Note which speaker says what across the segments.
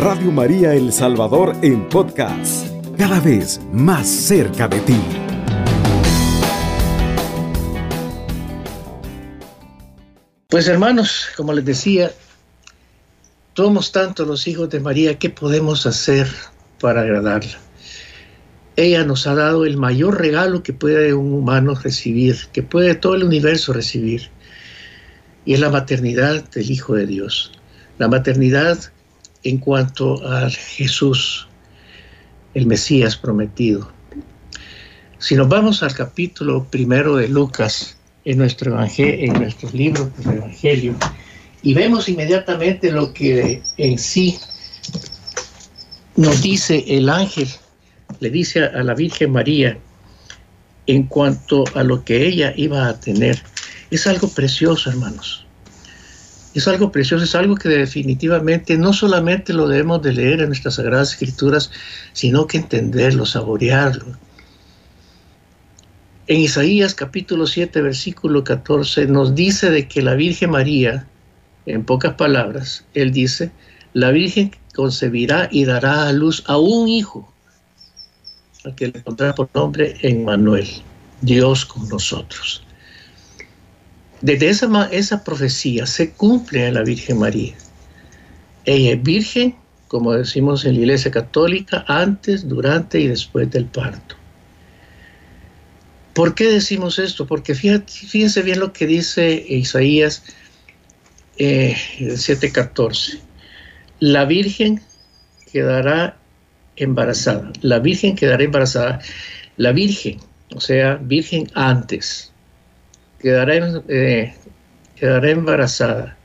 Speaker 1: Radio María El Salvador en podcast, cada vez más cerca de ti.
Speaker 2: Pues hermanos, como les decía, somos tanto los hijos de María, ¿qué podemos hacer para agradarla? Ella nos ha dado el mayor regalo que puede un humano recibir, que puede todo el universo recibir, y es la maternidad del Hijo de Dios. La maternidad en cuanto a Jesús, el Mesías prometido. Si nos vamos al capítulo primero de Lucas, en nuestro en nuestros libros del Evangelio, y vemos inmediatamente lo que en sí nos dice el ángel, le dice a la Virgen María en cuanto a lo que ella iba a tener. Es algo precioso, hermanos. Es algo precioso, es algo que definitivamente no solamente lo debemos de leer en nuestras Sagradas Escrituras, sino que entenderlo, saborearlo. En Isaías capítulo 7, versículo 14, nos dice de que la Virgen María, en pocas palabras, él dice, la Virgen concebirá y dará a luz a un hijo, al que le pondrá por nombre Emmanuel, Dios con nosotros. Desde esa, esa profecía se cumple en la Virgen María. Ella es virgen, como decimos en la Iglesia Católica, antes, durante y después del parto. ¿Por qué decimos esto? Porque fíjense bien lo que dice Isaías eh, 7:14. La Virgen quedará embarazada. La Virgen quedará embarazada. La Virgen, o sea, Virgen antes, quedará, eh, quedará embarazada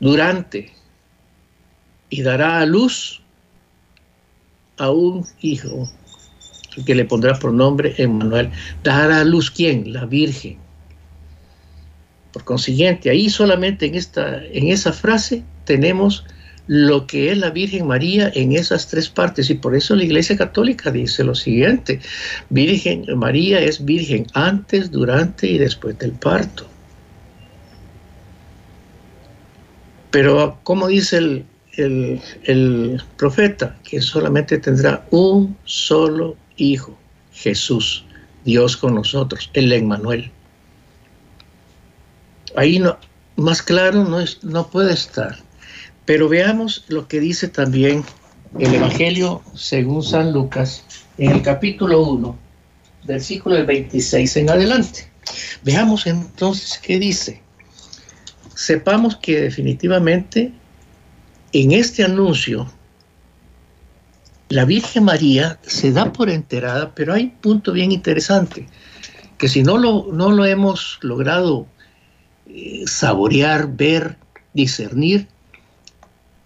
Speaker 2: durante y dará a luz a un hijo que le pondrá por nombre Emmanuel. ¿Dará a luz quién? La Virgen. Por consiguiente, ahí solamente en, esta, en esa frase tenemos lo que es la Virgen María en esas tres partes. Y por eso la Iglesia Católica dice lo siguiente, Virgen María es virgen antes, durante y después del parto. Pero como dice el, el, profeta, que solamente tendrá un solo Hijo, Jesús, Dios con nosotros, el Emmanuel. Ahí no, más claro no, es, no puede estar. Pero veamos lo que dice también el Evangelio según San Lucas en el capítulo 1, versículo 26 en adelante. Veamos entonces qué dice. Sepamos que definitivamente en este anuncio la Virgen María se da por enterada, pero hay un punto bien interesante, que si no lo, no lo hemos logrado eh, saborear, ver, discernir,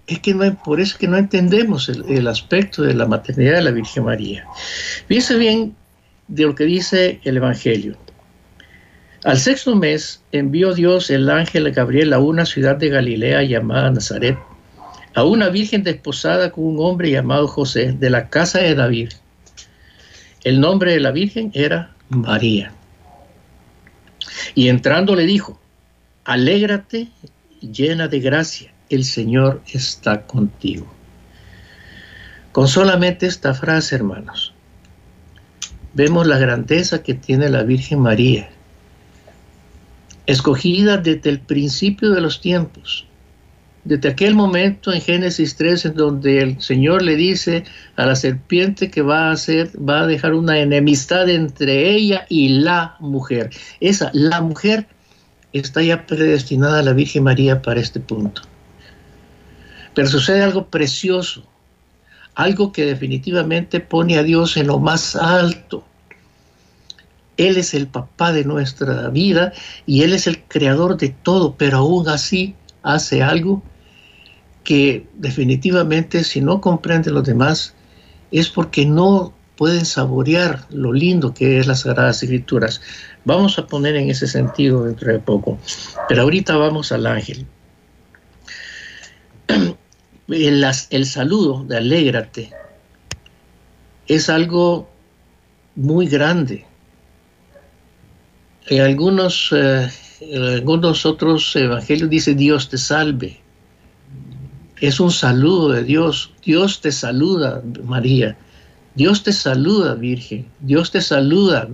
Speaker 2: es que no, por eso que no entendemos el, aspecto de la maternidad de la Virgen María. Fíjense bien de lo que dice el Evangelio. Al sexto mes envió Dios el ángel Gabriel a una ciudad de Galilea llamada Nazaret a una virgen desposada con un hombre llamado José de la casa de David. El nombre de la virgen era María. Y entrando le dijo, alégrate llena de gracia, el Señor está contigo. Con solamente esta frase, hermanos, vemos la grandeza que tiene la Virgen María, escogida desde el principio de los tiempos, desde aquel momento en Génesis 3 en donde el Señor le dice a la serpiente que va a hacer, va a dejar una enemistad entre ella y la mujer. Esa, la mujer, está ya predestinada a la Virgen María para este punto. Pero sucede algo precioso, algo que definitivamente pone a Dios en lo más alto. Él es el papá de nuestra vida y Él es el creador de todo, pero aún así hace algo que definitivamente si no comprenden los demás es porque no pueden saborear lo lindo que es las Sagradas Escrituras. Vamos a poner en ese sentido dentro de poco. Pero ahorita vamos al ángel. El, saludo de alégrate es algo muy grande. En algunos, eh, en algunos otros evangelios dice Dios te salve. Es un saludo de Dios. Dios te saluda, María. Dios te saluda, Virgen. Dios te saluda.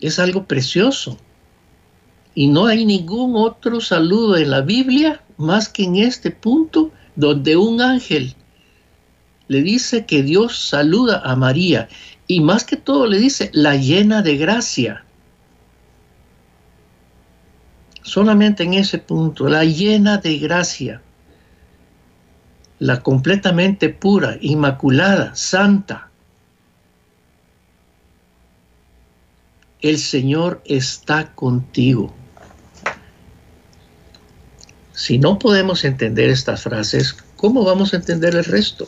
Speaker 2: Es algo precioso. Y no hay ningún otro saludo en la Biblia más que en este punto donde un ángel le dice que Dios saluda a María y más que todo le dice la llena de gracia. Solamente en ese punto, la llena de gracia, la completamente pura, inmaculada, santa. El Señor está contigo. Si no podemos entender estas frases, ¿cómo vamos a entender el resto?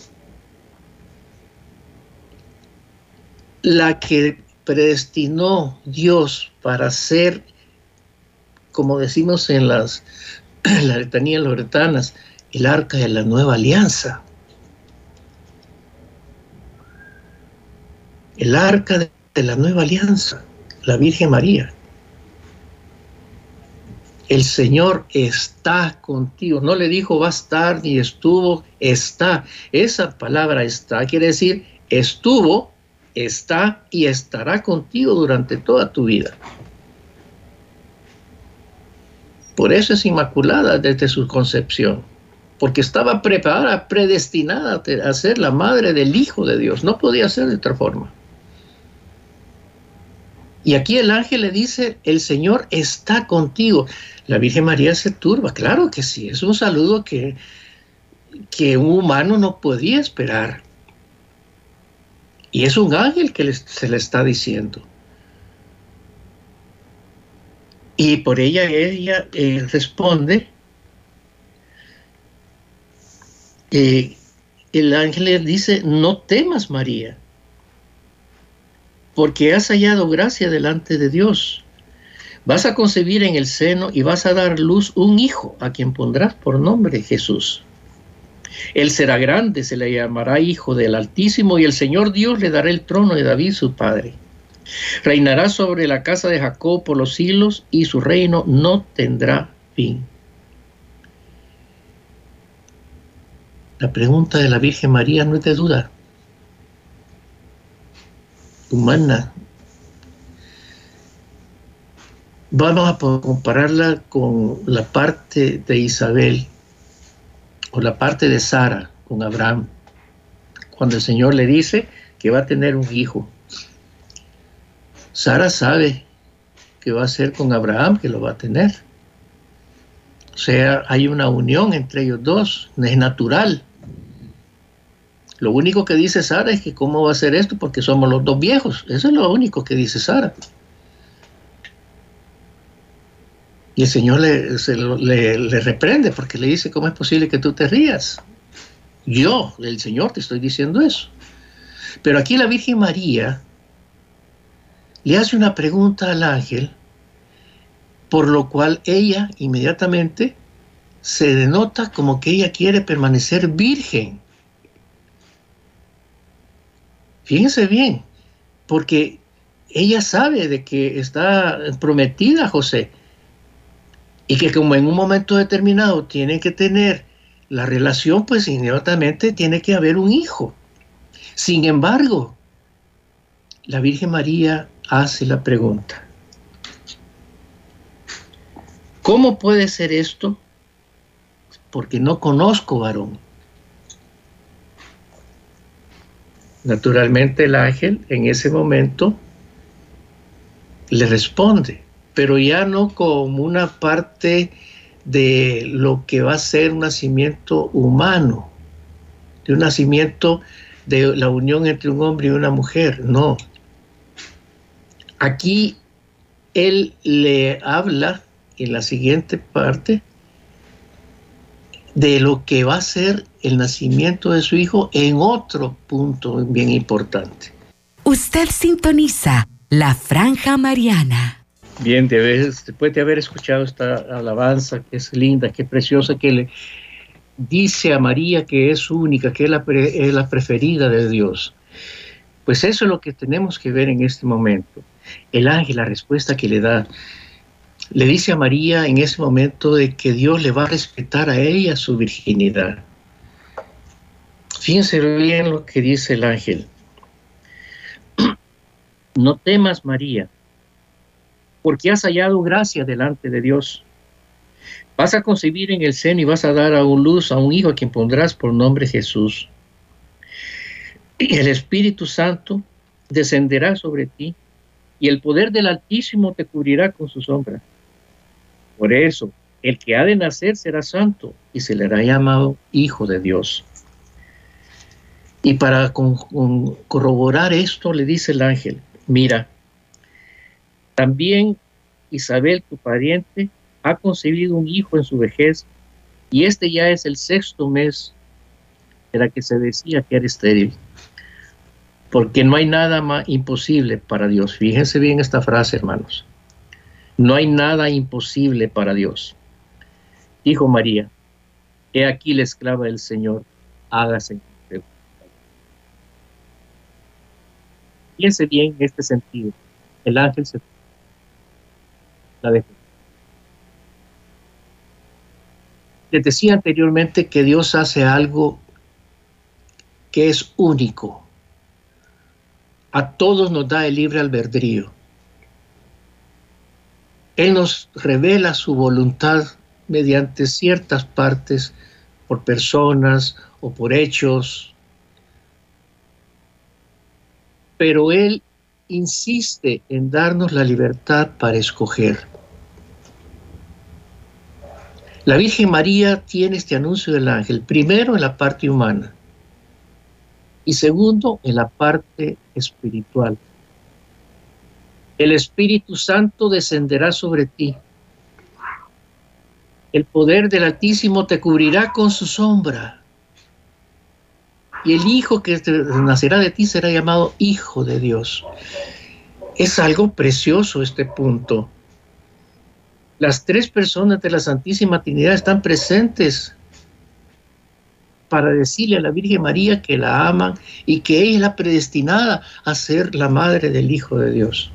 Speaker 2: La que predestinó Dios para ser, como decimos en las la letanía loretanas, el arca de la nueva alianza. El arca de la nueva alianza, la Virgen María el Señor está contigo. No le dijo va a estar ni estuvo, está. Esa palabra está quiere decir estuvo, está y estará contigo durante toda tu vida. Por eso es inmaculada desde su concepción, porque estaba preparada, predestinada a ser la madre del Hijo de Dios. No podía ser de otra forma. Y aquí el ángel le dice, el Señor está contigo. La Virgen María se turba, claro que sí, es un saludo que, que un humano no podía esperar. Y es un ángel que se le está diciendo. Y por ella ella eh, responde, eh, el ángel le dice, no temas María porque has hallado gracia delante de Dios. Vas a concebir en el seno y vas a dar luz un hijo a quien pondrás por nombre Jesús. Él será grande, se le llamará Hijo del Altísimo y el Señor Dios le dará el trono de David su padre. Reinará sobre la casa de Jacob por los siglos y su reino no tendrá fin. La pregunta de la Virgen María no es de duda humana. Vamos a compararla con la parte de Isabel o la parte de Sara con Abraham, cuando el Señor le dice que va a tener un hijo. Sara sabe que va a ser con Abraham, que lo va a tener. O sea, hay una unión entre ellos dos, es natural. Lo único que dice Sara es que cómo va a ser esto porque somos los dos viejos. Eso es lo único que dice Sara. Y el Señor le, le, reprende porque le dice, ¿cómo es posible que tú te rías? Yo, el Señor, te estoy diciendo eso. Pero aquí la Virgen María le hace una pregunta al ángel, por lo cual ella inmediatamente se denota como que ella quiere permanecer virgen. Fíjense bien, porque ella sabe de que está prometida a José y que como en un momento determinado tiene que tener la relación, pues inmediatamente tiene que haber un hijo. Sin embargo, la Virgen María hace la pregunta, ¿cómo puede ser esto? Porque no conozco varón. Naturalmente el ángel en ese momento le responde, pero ya no como una parte de lo que va a ser un nacimiento humano, de un nacimiento de la unión entre un hombre y una mujer, no. Aquí él le habla en la siguiente parte de lo que va a ser el nacimiento de su hijo en otro punto bien importante.
Speaker 3: Usted sintoniza la franja mariana.
Speaker 2: Bien, después de haber escuchado esta alabanza que es linda, que es preciosa, que le dice a María que es única, que es la, es la preferida de Dios. Pues eso es lo que tenemos que ver en este momento. El ángel, la respuesta que le da le dice a María en ese momento de que Dios le va a respetar a ella su virginidad. Fíjense bien lo que dice el ángel. No temas, María, porque has hallado gracia delante de Dios. Vas a concebir en el seno y vas a dar a un luz a un hijo a quien pondrás por nombre Jesús. Y el Espíritu Santo descenderá sobre ti y el poder del Altísimo te cubrirá con su sombra. Por eso, el que ha de nacer será santo y se le hará llamado Hijo de Dios. Y para corroborar esto le dice el ángel, mira, también Isabel, tu pariente, ha concebido un hijo en su vejez y este ya es el sexto mes de la que se decía que era estéril. Porque no hay nada más imposible para Dios. Fíjense bien esta frase, hermanos. No hay nada imposible para Dios. Dijo María, he aquí la esclava del Señor, hágase. Fíjense bien en este sentido. El ángel se la dejó. Les decía anteriormente que Dios hace algo que es único. A todos nos da el libre albedrío. Él nos revela su voluntad mediante ciertas partes, por personas o por hechos. Pero Él insiste en darnos la libertad para escoger. La Virgen María tiene este anuncio del ángel, primero en la parte humana y segundo en la parte espiritual el Espíritu Santo descenderá sobre ti. El poder del Altísimo te cubrirá con su sombra. Y el Hijo que nacerá de ti será llamado Hijo de Dios. Es algo precioso este punto. Las tres personas de la Santísima Trinidad están presentes para decirle a la Virgen María que la aman y que es la predestinada a ser la madre del Hijo de Dios.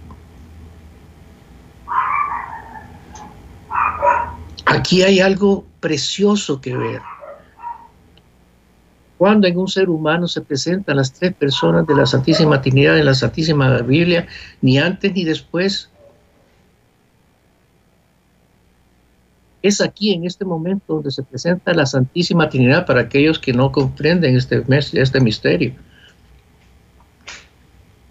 Speaker 2: Aquí hay algo precioso que ver. Cuando en un ser humano se presentan las tres personas de la Santísima Trinidad en la Santísima Biblia, ni antes ni después, es aquí en este momento donde se presenta la Santísima Trinidad para aquellos que no comprenden este, este misterio.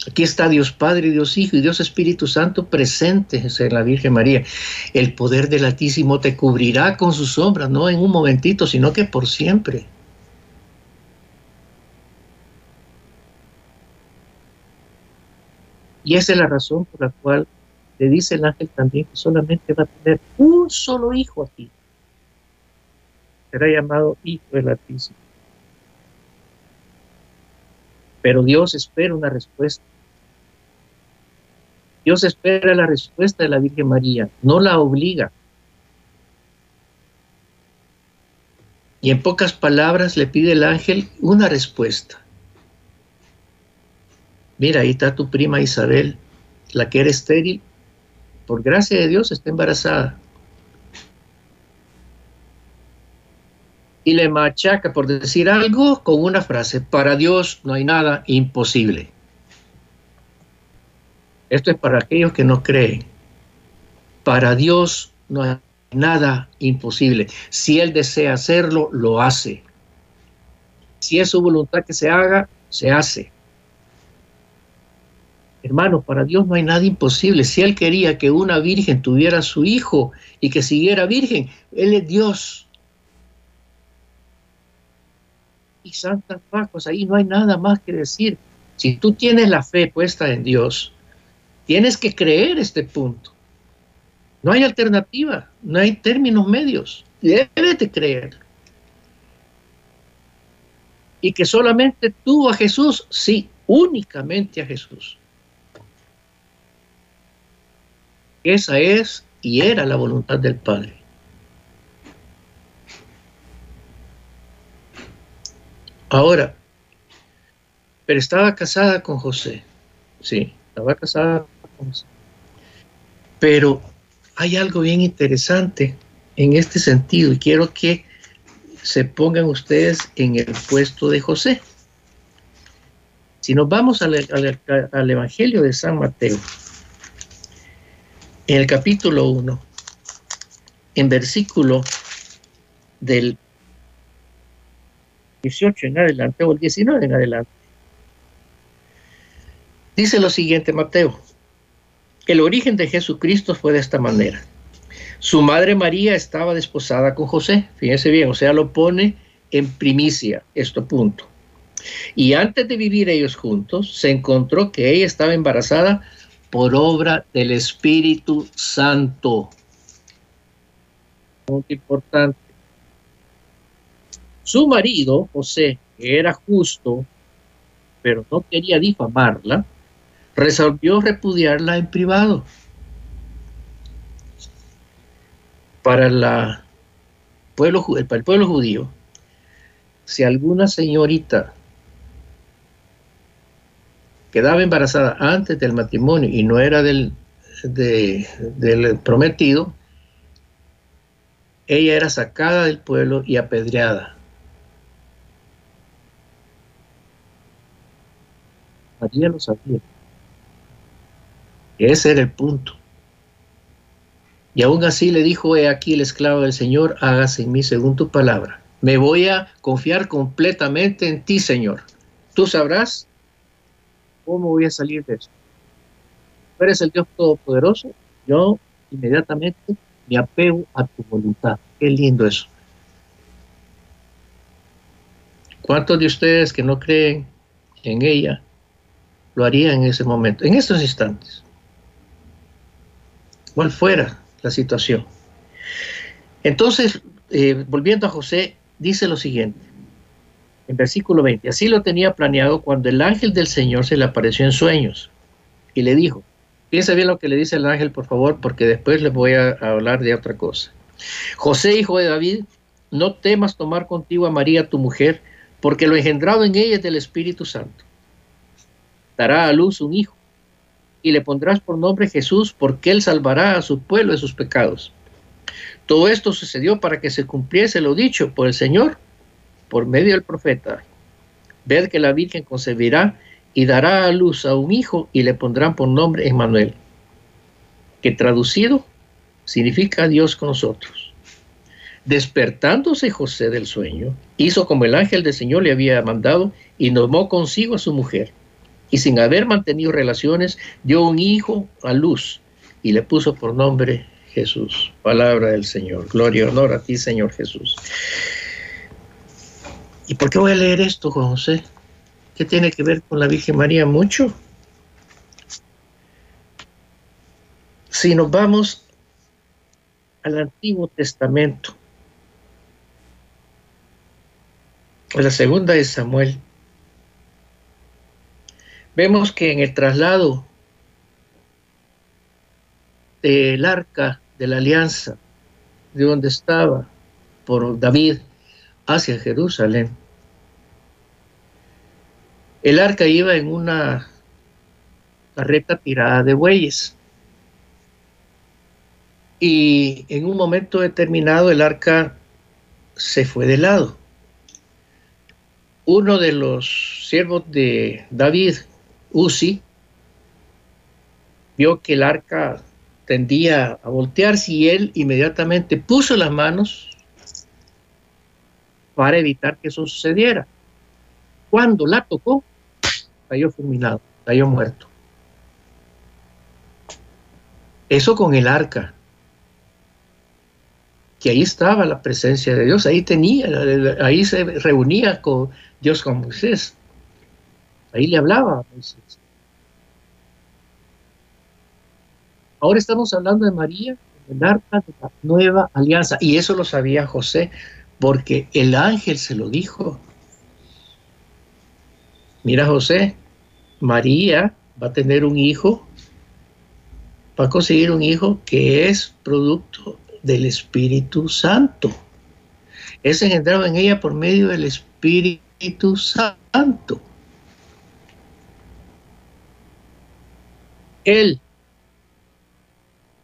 Speaker 2: Aquí está Dios Padre, Dios Hijo y Dios Espíritu Santo presentes en la Virgen María. El poder del Altísimo te cubrirá con sus sombras, no en un momentito, sino que por siempre. Y esa es la razón por la cual le dice el ángel también que solamente va a tener un solo hijo aquí. Será llamado Hijo del Altísimo. Pero Dios espera una respuesta. Dios espera la respuesta de la Virgen María, no la obliga. Y en pocas palabras le pide el ángel una respuesta. Mira, ahí está tu prima Isabel, la que era estéril, por gracia de Dios está embarazada. y le machaca por decir algo con una frase, para Dios no hay nada imposible. Esto es para aquellos que no creen. Para Dios no hay nada imposible. Si Él desea hacerlo, lo hace. Si es su voluntad que se haga, se hace. Hermano, para Dios no hay nada imposible. Si Él quería que una virgen tuviera su hijo y que siguiera virgen, Él es Dios y santas pacos. Ahí no hay nada más que decir. Si tú tienes la fe puesta en Dios, tienes que creer este punto. No hay alternativa, no hay términos medios. Debes de creer. Y que solamente tú a Jesús, sí, únicamente a Jesús. Esa es y era la voluntad del Padre. Ahora, pero estaba casada con José, sí, estaba casada Pero hay algo bien interesante en este sentido y quiero que se pongan ustedes en el puesto de José. Si nos vamos al, al Evangelio de San Mateo, en el capítulo 1, en versículo del 18 en adelante o el 19 en adelante. Dice lo siguiente Mateo, el origen de Jesucristo fue de esta manera. Su madre María estaba desposada con José, fíjense bien, o sea, lo pone en primicia, esto punto. Y antes de vivir ellos juntos, se encontró que ella estaba embarazada por obra del Espíritu Santo. Muy importante. Su marido, José, que era justo, pero no quería difamarla, resolvió repudiarla en privado. Para, pueblo, el pueblo judío, si alguna señorita quedaba embarazada antes del matrimonio y no era del, del prometido, ella era sacada del pueblo y apedreada. María lo sabía. Ese era el punto. Y aún así le dijo, he aquí el esclavo del Señor, hágase en mí según tu palabra. Me voy a confiar completamente en ti, Señor. Tú sabrás cómo voy a salir de esto. Tú eres el Dios Todopoderoso, yo inmediatamente me apego a tu voluntad. Qué lindo eso. ¿Cuántos de ustedes que no creen en ella lo harían en ese momento, en estos instantes? Cual fuera la situación. Entonces, eh, volviendo a José, dice lo siguiente, en versículo 20, así lo tenía planeado cuando el ángel del Señor se le apareció en sueños y le dijo, piensa bien lo que le dice el ángel, por favor, porque después les voy a, a hablar de otra cosa. José, hijo de David, no temas tomar contigo a María, tu mujer, porque lo engendrado en ella es del Espíritu Santo. Dará a luz un hijo y le pondrás por nombre Jesús, porque él salvará a su pueblo de sus pecados. Todo esto sucedió para que se cumpliese lo dicho por el Señor por medio del profeta. Ved que la Virgen concebirá y dará a luz a un hijo y le pondrán por nombre Emmanuel, que traducido significa Dios con nosotros. Despertándose José del sueño, hizo como el ángel del Señor le había mandado y tomó consigo a su mujer y sin haber mantenido relaciones dio un hijo a luz y le puso por nombre Jesús. Palabra del Señor. Gloria y honor a ti, Señor Jesús. ¿Y por qué voy a leer esto, Juan José? ¿Qué tiene que ver con la Virgen María? Mucho. Si nos vamos al Antiguo Testamento, a la segunda de Samuel, Vemos que en el traslado del arca de la alianza, de donde estaba por David hacia Jerusalén, el arca iba en una carreta tirada de bueyes. Y en un momento determinado el arca se fue de lado. Uno de los siervos de David, Uzi vio que el arca tendía a voltearse y él inmediatamente puso las manos para evitar que eso sucediera. Cuando la tocó, cayó fulminado, cayó muerto. Eso con el arca, que ahí estaba la presencia de Dios, ahí tenía, ahí se reunía con Dios con Moisés. Ahí le hablaba Ahora estamos hablando de María, el arca de la nueva alianza. Y eso lo sabía José, porque el ángel se lo dijo. Mira José, María va a tener un hijo, va a conseguir un hijo que es producto del Espíritu Santo. Es engendrado en ella por medio del Espíritu Santo. Él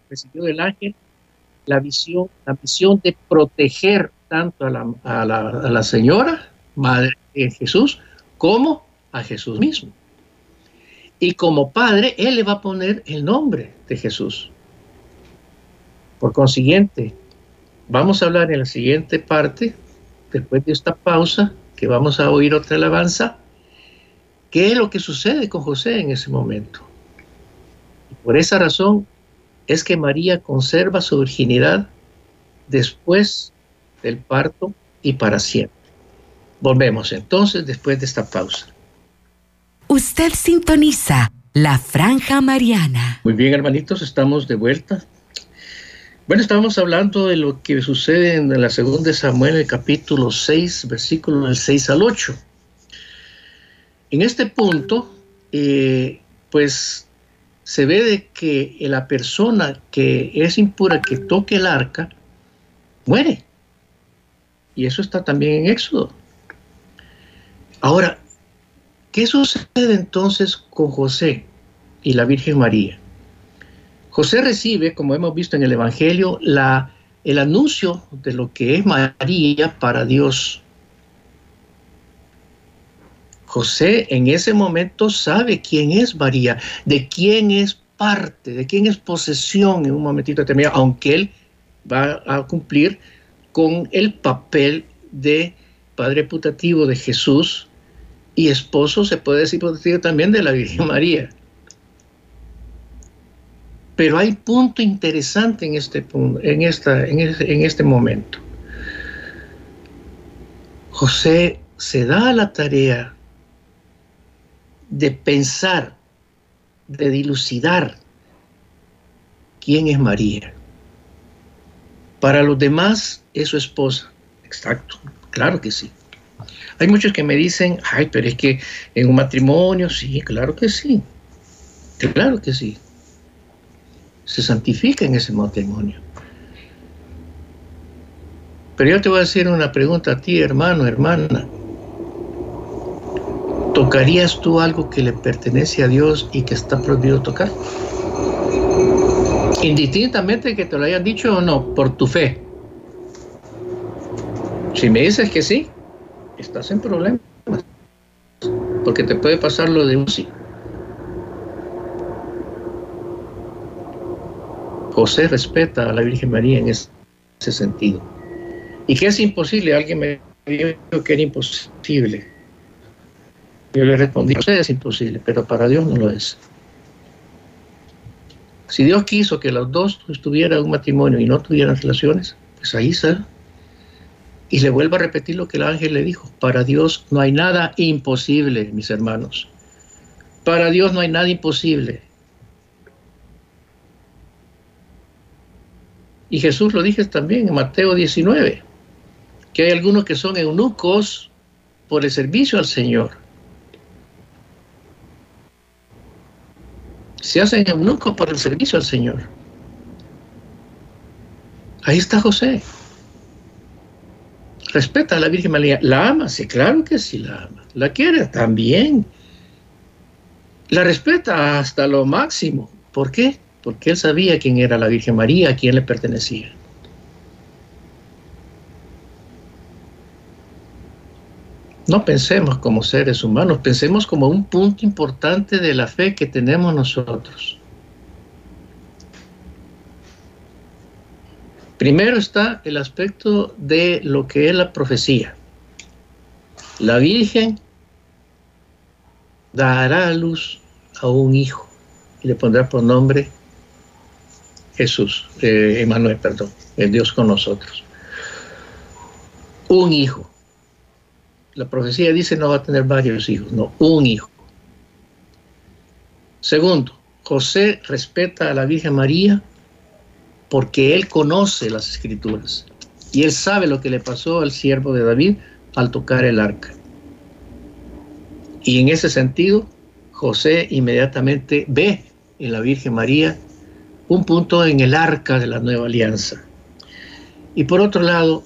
Speaker 2: recibió del ángel la visión, la visión de proteger tanto a la, a la señora, madre de Jesús, como a Jesús mismo. Y como padre, él le va a poner el nombre de Jesús. Por consiguiente, vamos a hablar en la siguiente parte, después de esta pausa, que vamos a oír otra alabanza, qué es lo que sucede con José en ese momento. Por esa razón es que María conserva su virginidad después del parto y para siempre. Volvemos entonces después de esta pausa.
Speaker 3: Usted sintoniza la franja mariana.
Speaker 2: Muy bien, hermanitos, estamos de vuelta. Bueno, estábamos hablando de lo que sucede en la segunda de Samuel, el capítulo 6, versículo del 6 al 8. En este punto, eh, pues se ve de que la persona que es impura, que toque el arca, muere. Y eso está también en Éxodo. Ahora, ¿qué sucede entonces con José y la Virgen María? José recibe, como hemos visto en el Evangelio, la, el anuncio de lo que es María para Dios. José en ese momento sabe quién es María, de quién es parte, de quién es posesión en un momentito determinado, aunque él va a cumplir con el papel de padre putativo de Jesús y esposo, se puede decir también de la Virgen María. Pero hay punto interesante en este, en esta, en este momento. José se da la tarea de pensar, de dilucidar quién es María. Para los demás es su esposa. Exacto, claro que sí. Hay muchos que me dicen, ay, pero es que en un matrimonio, sí, claro que sí. Claro que sí. Se santifica en ese matrimonio. Pero yo te voy a hacer una pregunta a ti, hermano, hermana. ¿Tocarías tú algo que le pertenece a Dios y que está prohibido tocar? Indistintamente que te lo hayan dicho o no, por tu fe. Si me dices que sí, estás en problemas. Porque te puede pasar lo de un sí. José respeta a la Virgen María en ese, sentido. ¿Y que es imposible? Alguien me dijo que era imposible. Yo le respondí, es imposible, pero para Dios no lo es. Si Dios quiso que los dos estuvieran en un matrimonio y no tuvieran relaciones, pues ahí está. Y le vuelvo a repetir lo que el ángel le dijo, para Dios no hay nada imposible, mis hermanos. Para Dios no hay nada imposible. Y Jesús lo dije también en Mateo 19, que hay algunos que son eunucos por el servicio al Señor. Se hacen eunucos por el servicio al Señor. Ahí está José. Respeta a la Virgen María. ¿La ama? Sí, claro que sí la ama. ¿La quiere? También. La respeta hasta lo máximo. ¿Por qué? Porque él sabía quién era la Virgen María, a quién le pertenecía. No pensemos como seres humanos, pensemos como un punto importante de la fe que tenemos nosotros. Primero está el aspecto de lo que es la profecía. La Virgen dará a luz a un hijo y le pondrá por nombre Jesús, eh, Emanuel, perdón, el Dios con nosotros. Un hijo la profecía dice no va a tener varios hijos, no, un hijo. Segundo, José respeta a la Virgen María porque él conoce las escrituras y él sabe lo que le pasó al siervo de David al tocar el arca. Y en ese sentido, José inmediatamente ve en la Virgen María un punto en el arca de la nueva alianza. Y por otro lado,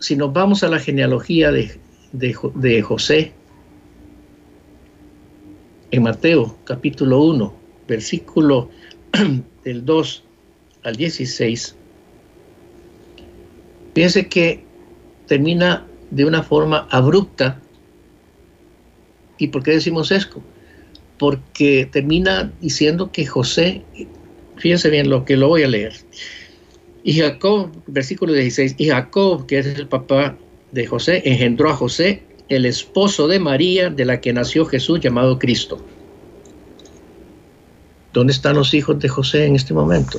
Speaker 2: si nos vamos a la genealogía de, de, José en Mateo capítulo 1, versículo del 2 al 16, Piense que termina de una forma abrupta. ¿Y por qué decimos esto? Porque termina diciendo que José, fíjense bien lo que lo voy a leer. Y Jacob, versículo 16, y Jacob, que es el papá de José, engendró a José, el esposo de María, de la que nació Jesús llamado Cristo. ¿Dónde están los hijos de José en este momento?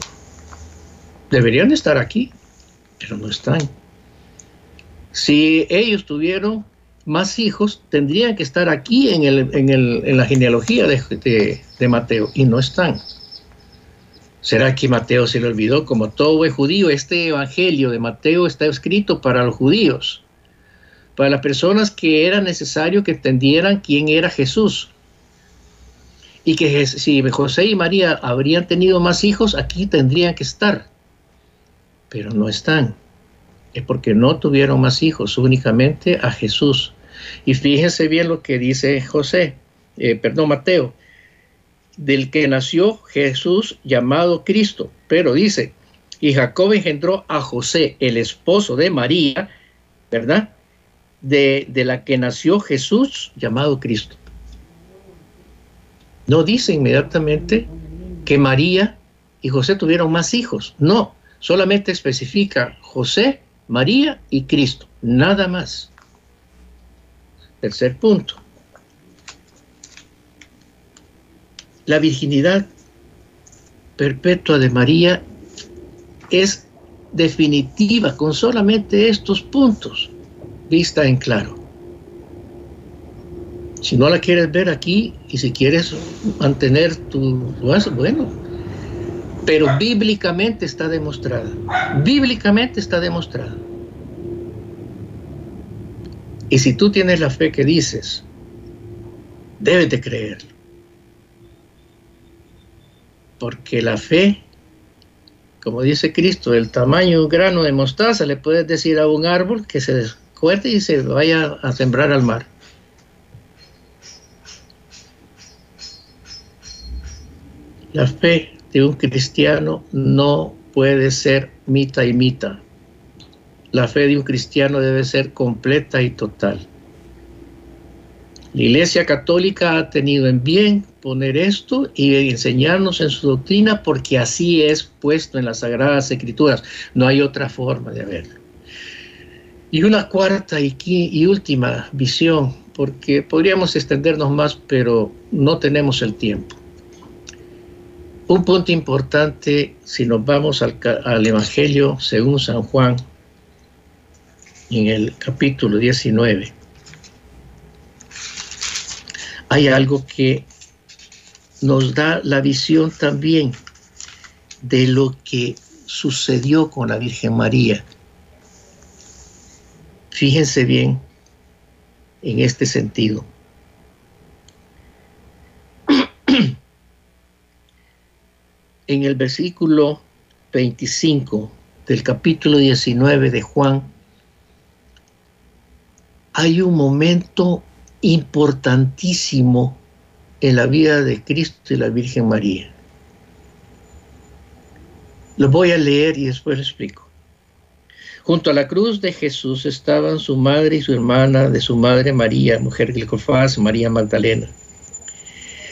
Speaker 2: Deberían estar aquí, pero no están. Si ellos tuvieron más hijos, tendrían que estar aquí en, el, en, el, en la genealogía de, de, Mateo y no están. ¿Será que Mateo se le olvidó? Como todo buen judío, este evangelio de Mateo está escrito para los judíos, para las personas que era necesario que entendieran quién era Jesús. Y que si José y María habrían tenido más hijos, aquí tendrían que estar, pero no están es porque no tuvieron más hijos, únicamente a Jesús. Y fíjense bien lo que dice José, eh, perdón, Mateo, del que nació Jesús llamado Cristo. Pero dice, y Jacob engendró a José, el esposo de María, ¿verdad? De, de la que nació Jesús llamado Cristo. No dice inmediatamente que María y José tuvieron más hijos. No, solamente especifica José María y Cristo, nada más. Tercer punto. La virginidad perpetua de María es definitiva con solamente estos puntos, vista en claro. Si no la quieres ver aquí y si quieres mantener tu... Bueno, pero bíblicamente está demostrada. Bíblicamente está demostrada. Y si tú tienes la fe que dices, debes de creerlo. Porque la fe, como dice Cristo, el tamaño de un grano de mostaza, le puedes decir a un árbol que se descuerte y se vaya a sembrar al mar. La fe de un cristiano no puede ser mita y mita. La fe de un cristiano debe ser completa y total. La Iglesia Católica ha tenido en bien poner esto y enseñarnos en su doctrina porque así es puesto en las Sagradas Escrituras. No hay otra forma de verlo. Y una cuarta y, y última visión, porque podríamos extendernos más, pero no tenemos el tiempo. Un punto importante, si nos vamos al, al, Evangelio según San Juan, en el capítulo 19, hay algo que nos da la visión también de lo que sucedió con la Virgen María. Fíjense bien en este sentido. en el versículo 25 del capítulo 19 de Juan, hay un momento importantísimo en la vida de Cristo y la Virgen María. Lo voy a leer y después lo explico. Junto a la cruz de Jesús estaban su madre y su hermana de su madre María, mujer Glicofás, María Magdalena.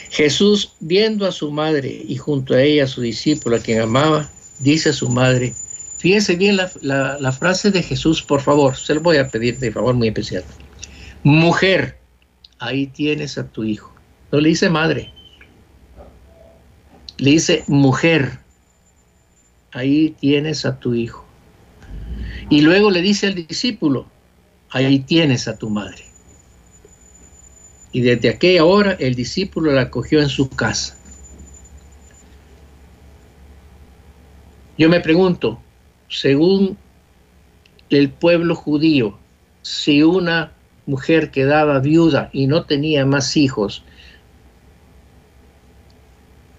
Speaker 2: Jesús, viendo a su madre y junto a ella a su discípulo, a quien amaba, dice a su madre, fíjense bien la, la frase de Jesús, por favor, se lo voy a pedir de favor muy especial. Mujer, ahí tienes a tu hijo. No le dice madre, le dice mujer, ahí tienes a tu hijo. Y luego le dice al discípulo, ahí tienes a tu madre y desde aquella hora el discípulo la acogió en su casa. Yo me pregunto, según el pueblo judío, si una mujer quedaba viuda y no tenía más hijos,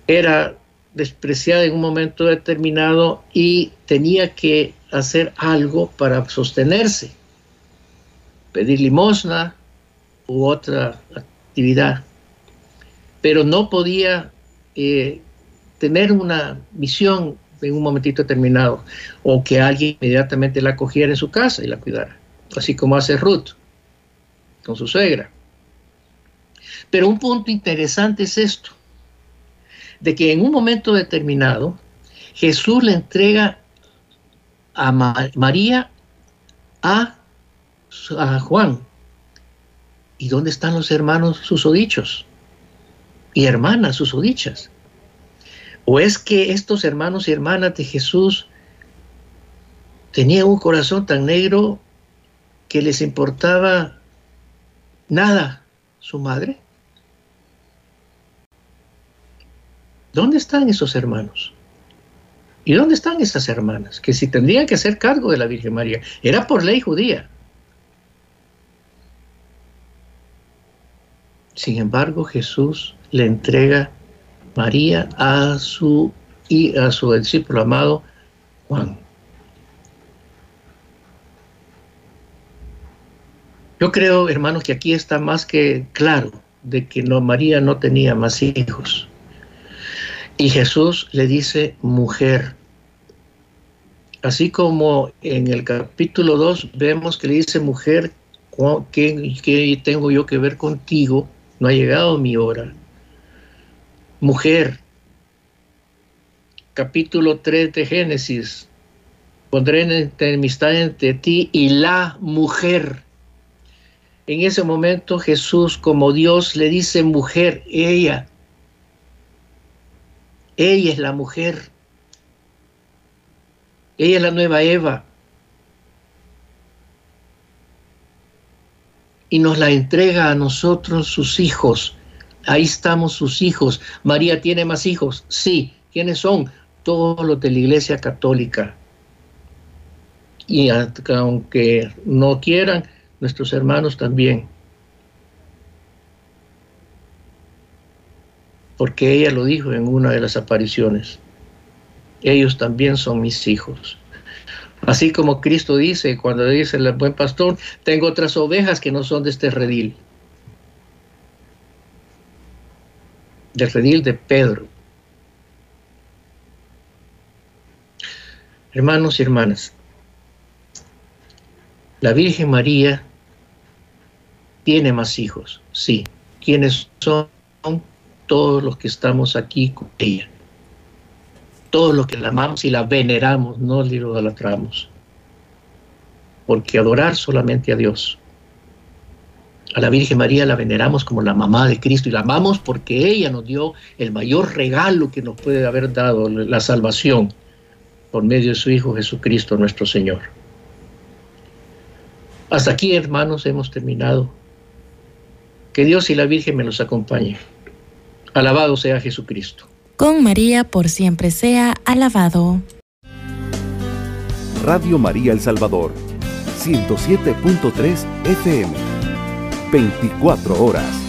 Speaker 2: era despreciada en un momento determinado y tenía que hacer algo para sostenerse, pedir limosna, u otra actividad, pero no podía eh, tener una misión en un momentito determinado, o que alguien inmediatamente la cogiera en su casa y la cuidara, así como hace Ruth con su suegra. Pero un punto interesante es esto, de que en un momento determinado Jesús le entrega a María a, a Juan. ¿Y dónde están los hermanos susodichos? Y hermanas susodichas. ¿O es que estos hermanos y hermanas de Jesús tenían un corazón tan negro que les importaba nada su madre? ¿Dónde están esos hermanos? ¿Y dónde están esas hermanas? Que si tendrían que hacer cargo de la Virgen María, era por ley judía. Sin embargo, Jesús le entrega María a su, y a su discípulo amado Juan. Yo creo, hermanos, que aquí está más que claro de que no, María no tenía más hijos. Y Jesús le dice mujer. Así como en el capítulo 2 vemos que le dice mujer, ¿qué, ¿qué, tengo yo que ver contigo? No ha llegado mi hora mujer. Capítulo 3 de Génesis. Pondré enemistad entre ti y la mujer. En ese momento Jesús, como Dios, le dice mujer, ella. Ella es la mujer. Ella es la nueva Eva. Y nos la entrega a nosotros, sus hijos, Ahí estamos sus hijos. María tiene más hijos. Sí. ¿Quiénes son? Todos los de la Iglesia Católica. Y aunque no quieran, nuestros hermanos también. Porque ella lo dijo en una de las apariciones. Ellos también son mis hijos. Así como Cristo dice, cuando dice el buen pastor, tengo otras ovejas que no son de este redil. del redil de Pedro. Hermanos y hermanas, la Virgen María tiene más hijos, sí. ¿Quiénes son? Todos los que estamos aquí con ella. Todos los que la amamos y la veneramos, no la idolatramos. Porque adorar solamente a Dios a la Virgen María la veneramos como la mamá de Cristo y la amamos porque ella nos dio el mayor regalo que nos puede haber dado, la salvación, por medio de su Hijo Jesucristo nuestro Señor. Hasta aquí, hermanos, hemos terminado. Que Dios y la Virgen me los acompañen. Alabado sea Jesucristo.
Speaker 3: Con María por siempre sea alabado.
Speaker 1: Radio María El Salvador, 107.3 FM. 24 horas.